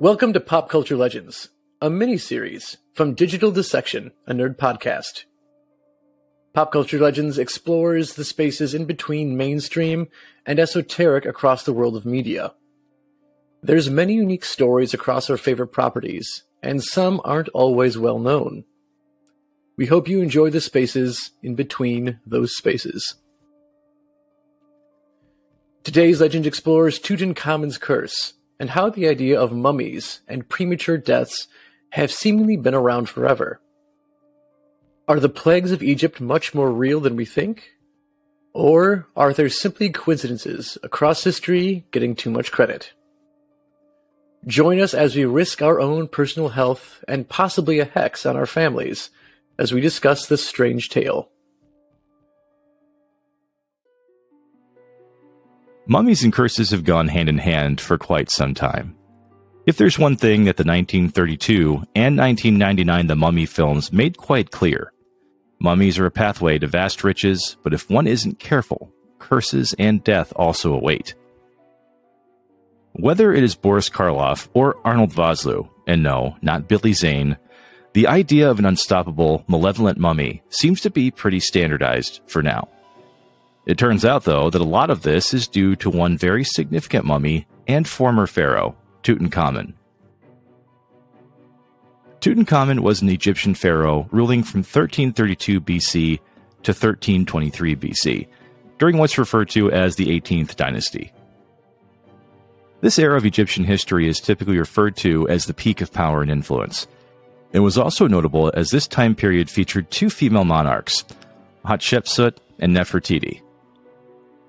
Welcome to Pop Culture Legends, a mini-series from Digital Dissection, a nerd podcast. Pop Culture Legends explores the spaces in between mainstream and esoteric across the world of media. There's many unique stories across our favorite properties, and some aren't always well known. We hope you enjoy the spaces in between those spaces. Today's legend explores Tutankhamun's curse and how the idea of mummies and premature deaths have seemingly been around forever. Are the plagues of Egypt much more real than we think? Or are there simply coincidences across history getting too much credit? Join us as we risk our own personal health and possibly a hex on our families as we discuss this strange tale. Mummies and curses have gone hand in hand for quite some time. If there's one thing that the 1932 and 1999 The Mummy films made quite clear, mummies are a pathway to vast riches, but if one isn't careful, curses and death also await. Whether it is Boris Karloff or Arnold Vosloo, and no, not Billy Zane, the idea of an unstoppable, malevolent mummy seems to be pretty standardized for now. It turns out, though, that a lot of this is due to one very significant mummy and former pharaoh, Tutankhamun. Tutankhamun was an Egyptian pharaoh ruling from 1332 BC to 1323 BC, during what's referred to as the 18th dynasty. This era of Egyptian history is typically referred to as the peak of power and influence. It was also notable as this time period featured two female monarchs, Hatshepsut and Nefertiti.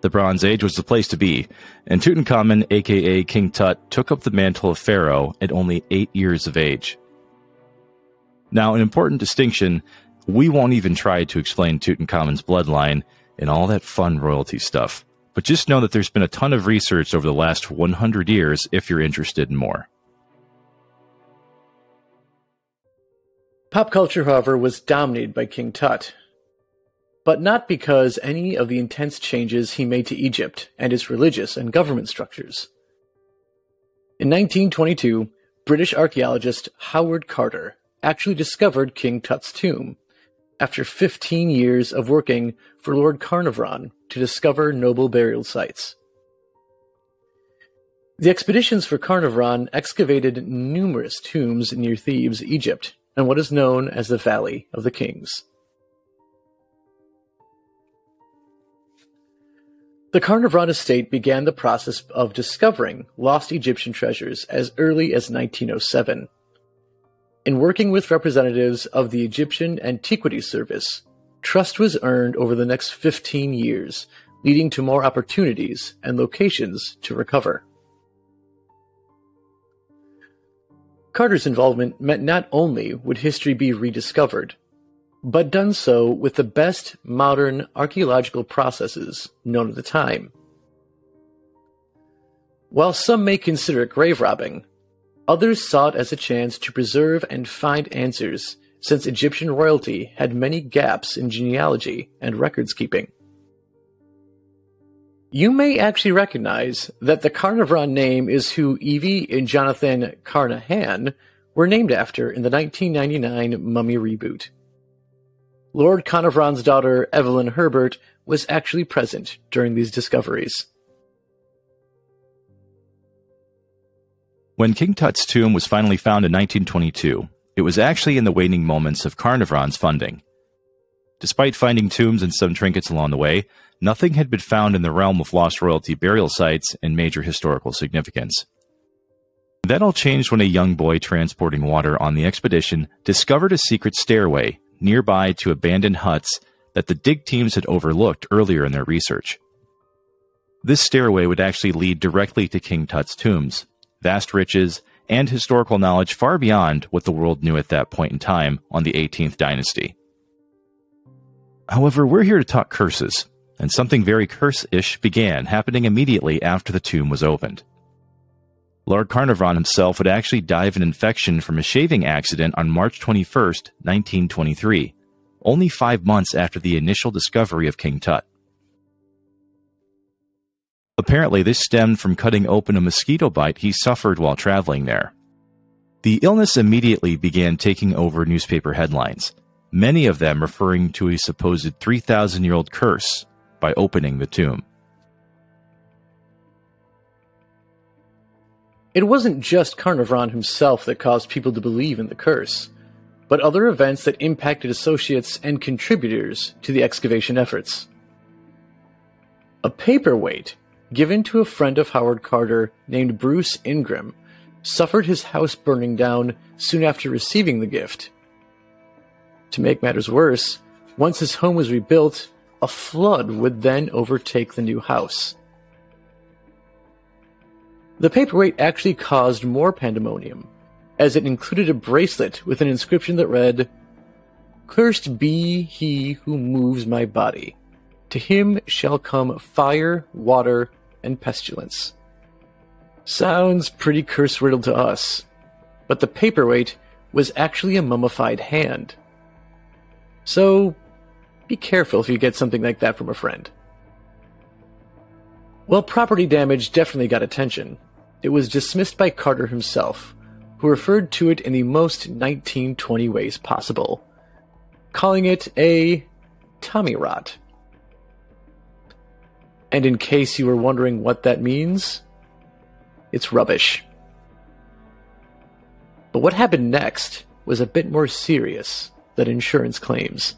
The Bronze Age was the place to be, and Tutankhamun, aka King Tut, took up the mantle of pharaoh at only eight years of age. Now, an important distinction we won't even try to explain Tutankhamun's bloodline and all that fun royalty stuff, but just know that there's been a ton of research over the last 100 years if you're interested in more. Pop culture, however, was dominated by King Tut, but not because any of the intense changes he made to Egypt and its religious and government structures. In 1922, British archaeologist Howard Carter actually discovered King Tut's tomb after 15 years of working for Lord Carnarvon to discover noble burial sites. The expeditions for Carnarvon excavated numerous tombs near Thebes, Egypt, and what is known as the Valley of the Kings. The Carnarvon estate began the process of discovering lost Egyptian treasures as early as 1907. In working with representatives of the Egyptian Antiquities Service, trust was earned over the next 15 years, leading to more opportunities and locations to recover. Carter's involvement meant not only would history be rediscovered, but done so with the best modern archaeological processes known at the time. While some may consider it grave robbing, others saw it as a chance to preserve and find answers since Egyptian royalty had many gaps in genealogy and records keeping. You may actually recognize that the Carnarvon name is who Evie and Jonathan Carnahan were named after in the 1999 Mummy reboot. Lord Carnarvon's daughter, Evelyn Herbert, was actually present during these discoveries. When King Tut's tomb was finally found in 1922, it was actually in the waning moments of Carnarvon's funding. Despite finding tombs and some trinkets along the way, nothing had been found in the realm of lost royalty burial sites and major historical significance. That all changed when a young boy transporting water on the expedition discovered a secret stairway nearby to abandoned huts that the dig teams had overlooked earlier in their research. This stairway would actually lead directly to King Tut's tombs, vast riches, and historical knowledge far beyond what the world knew at that point in time on the 18th dynasty. However, we're here to talk curses, and something very curse ish began happening immediately after the tomb was opened. Lord Carnarvon himself would actually die of an infection from a shaving accident on March 21, 1923, only five months after the initial discovery of King Tut. Apparently, this stemmed from cutting open a mosquito bite he suffered while traveling there, The illness immediately began taking over newspaper headlines, many of them referring to a supposed 3,000 year old curse by opening the tomb. It wasn't just Carnarvon himself that caused people to believe in the curse, but other events that impacted associates and contributors to the excavation efforts. A paperweight given to a friend of Howard Carter named Bruce Ingram suffered his house burning down soon after receiving the gift. To make matters worse, once his home was rebuilt, a flood would then overtake the new house. The paperweight actually caused more pandemonium, as it included a bracelet with an inscription that read, Cursed be he who moves my body. To him shall come fire, water, and pestilence. Sounds pretty curse riddled to us, but the paperweight was actually a mummified hand. So, be careful if you get something like that from a friend. Well, property damage definitely got attention, it was dismissed by Carter himself, who referred to it in the most 1920 ways possible, calling it a Tommy rot. And in case you were wondering what that means, it's rubbish. But what happened next was a bit more serious than insurance claims.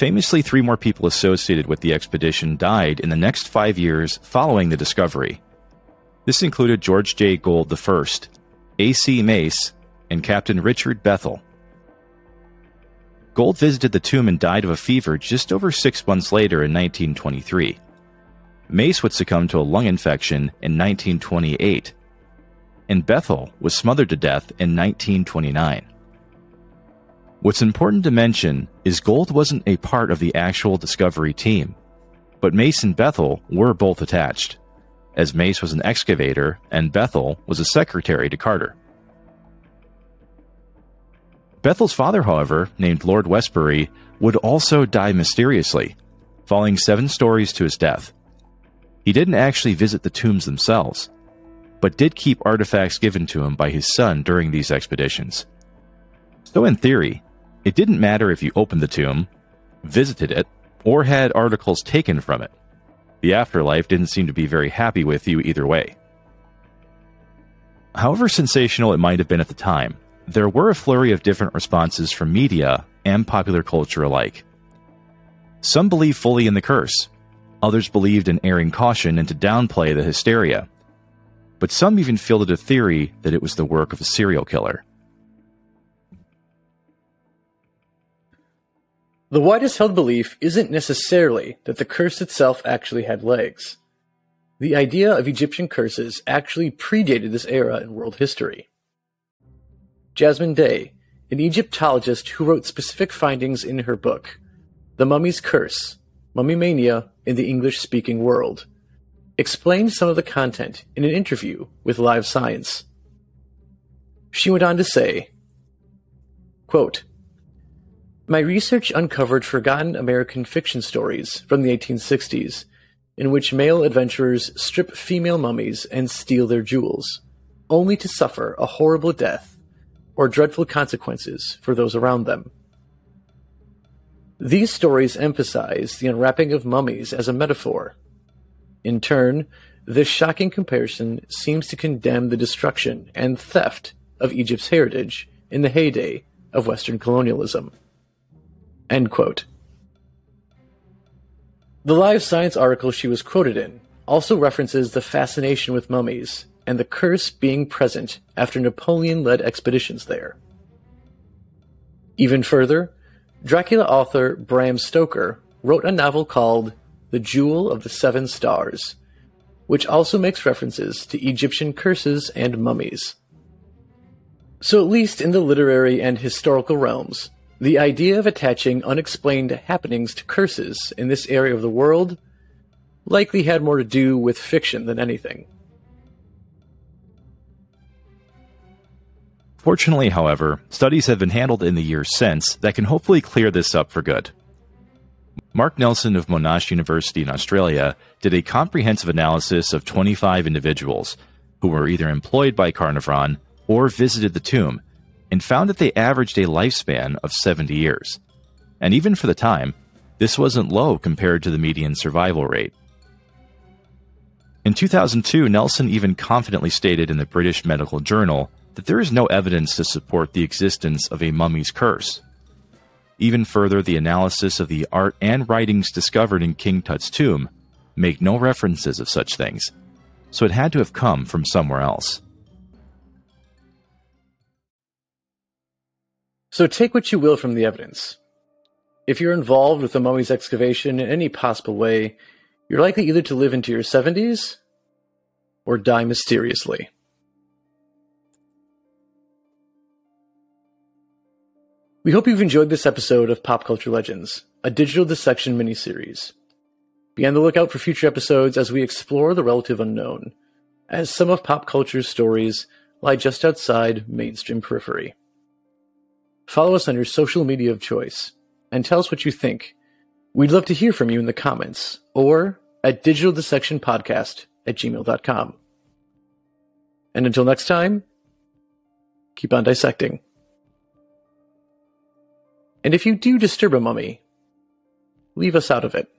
Famously, three more people associated with the expedition died in the next five years following the discovery. This included George J. Gould I, A.C. Mace, and Captain Richard Bethel. Gould visited the tomb and died of a fever just over six months later in 1923. Mace would succumb to a lung infection in 1928, and Bethel was smothered to death in 1929. What's important to mention is Gould wasn't a part of the actual Discovery team, but Mace and Bethel were both attached, as Mace was an excavator and Bethel was a secretary to Carter. Bethel's father, however, named Lord Westbury, would also die mysteriously, falling seven stories to his death. He didn't actually visit the tombs themselves, but did keep artifacts given to him by his son during these expeditions. So, in theory, it didn't matter if you opened the tomb, visited it, or had articles taken from it. The afterlife didn't seem to be very happy with you either way. However sensational it might have been at the time, there were a flurry of different responses from media and popular culture alike. Some believed fully in the curse, others believed in airing caution and to downplay the hysteria, but some even fielded a theory that it was the work of a serial killer. The widest held belief isn't necessarily that the curse itself actually had legs. The idea of Egyptian curses actually predated this era in world history. Jasmine Day, an Egyptologist who wrote specific findings in her book, The Mummy's Curse Mummy Mania in the English Speaking World, explained some of the content in an interview with Live Science. She went on to say, quote, my research uncovered forgotten American fiction stories from the 1860s, in which male adventurers strip female mummies and steal their jewels, only to suffer a horrible death or dreadful consequences for those around them. These stories emphasize the unwrapping of mummies as a metaphor. In turn, this shocking comparison seems to condemn the destruction and theft of Egypt's heritage in the heyday of Western colonialism. End quote. The Live Science article she was quoted in also references the fascination with mummies and the curse being present after Napoleon led expeditions there. Even further, Dracula author Bram Stoker wrote a novel called The Jewel of the Seven Stars, which also makes references to Egyptian curses and mummies. So, at least in the literary and historical realms, the idea of attaching unexplained happenings to curses in this area of the world likely had more to do with fiction than anything. Fortunately, however, studies have been handled in the years since that can hopefully clear this up for good. Mark Nelson of Monash University in Australia did a comprehensive analysis of 25 individuals who were either employed by Carnarvon or visited the tomb and found that they averaged a lifespan of 70 years. And even for the time, this wasn't low compared to the median survival rate. In 2002, Nelson even confidently stated in the British Medical Journal that there is no evidence to support the existence of a mummy's curse. Even further, the analysis of the art and writings discovered in King Tut's tomb make no references of such things, so it had to have come from somewhere else. So take what you will from the evidence. If you're involved with the mummy's excavation in any possible way, you're likely either to live into your 70s or die mysteriously. We hope you've enjoyed this episode of Pop Culture Legends, a digital dissection miniseries. Be on the lookout for future episodes as we explore the relative unknown, as some of pop culture's stories lie just outside mainstream periphery. Follow us on your social media of choice and tell us what you think. We'd love to hear from you in the comments or at digitaldissectionpodcast at gmail.com. And until next time, keep on dissecting. And if you do disturb a mummy, leave us out of it.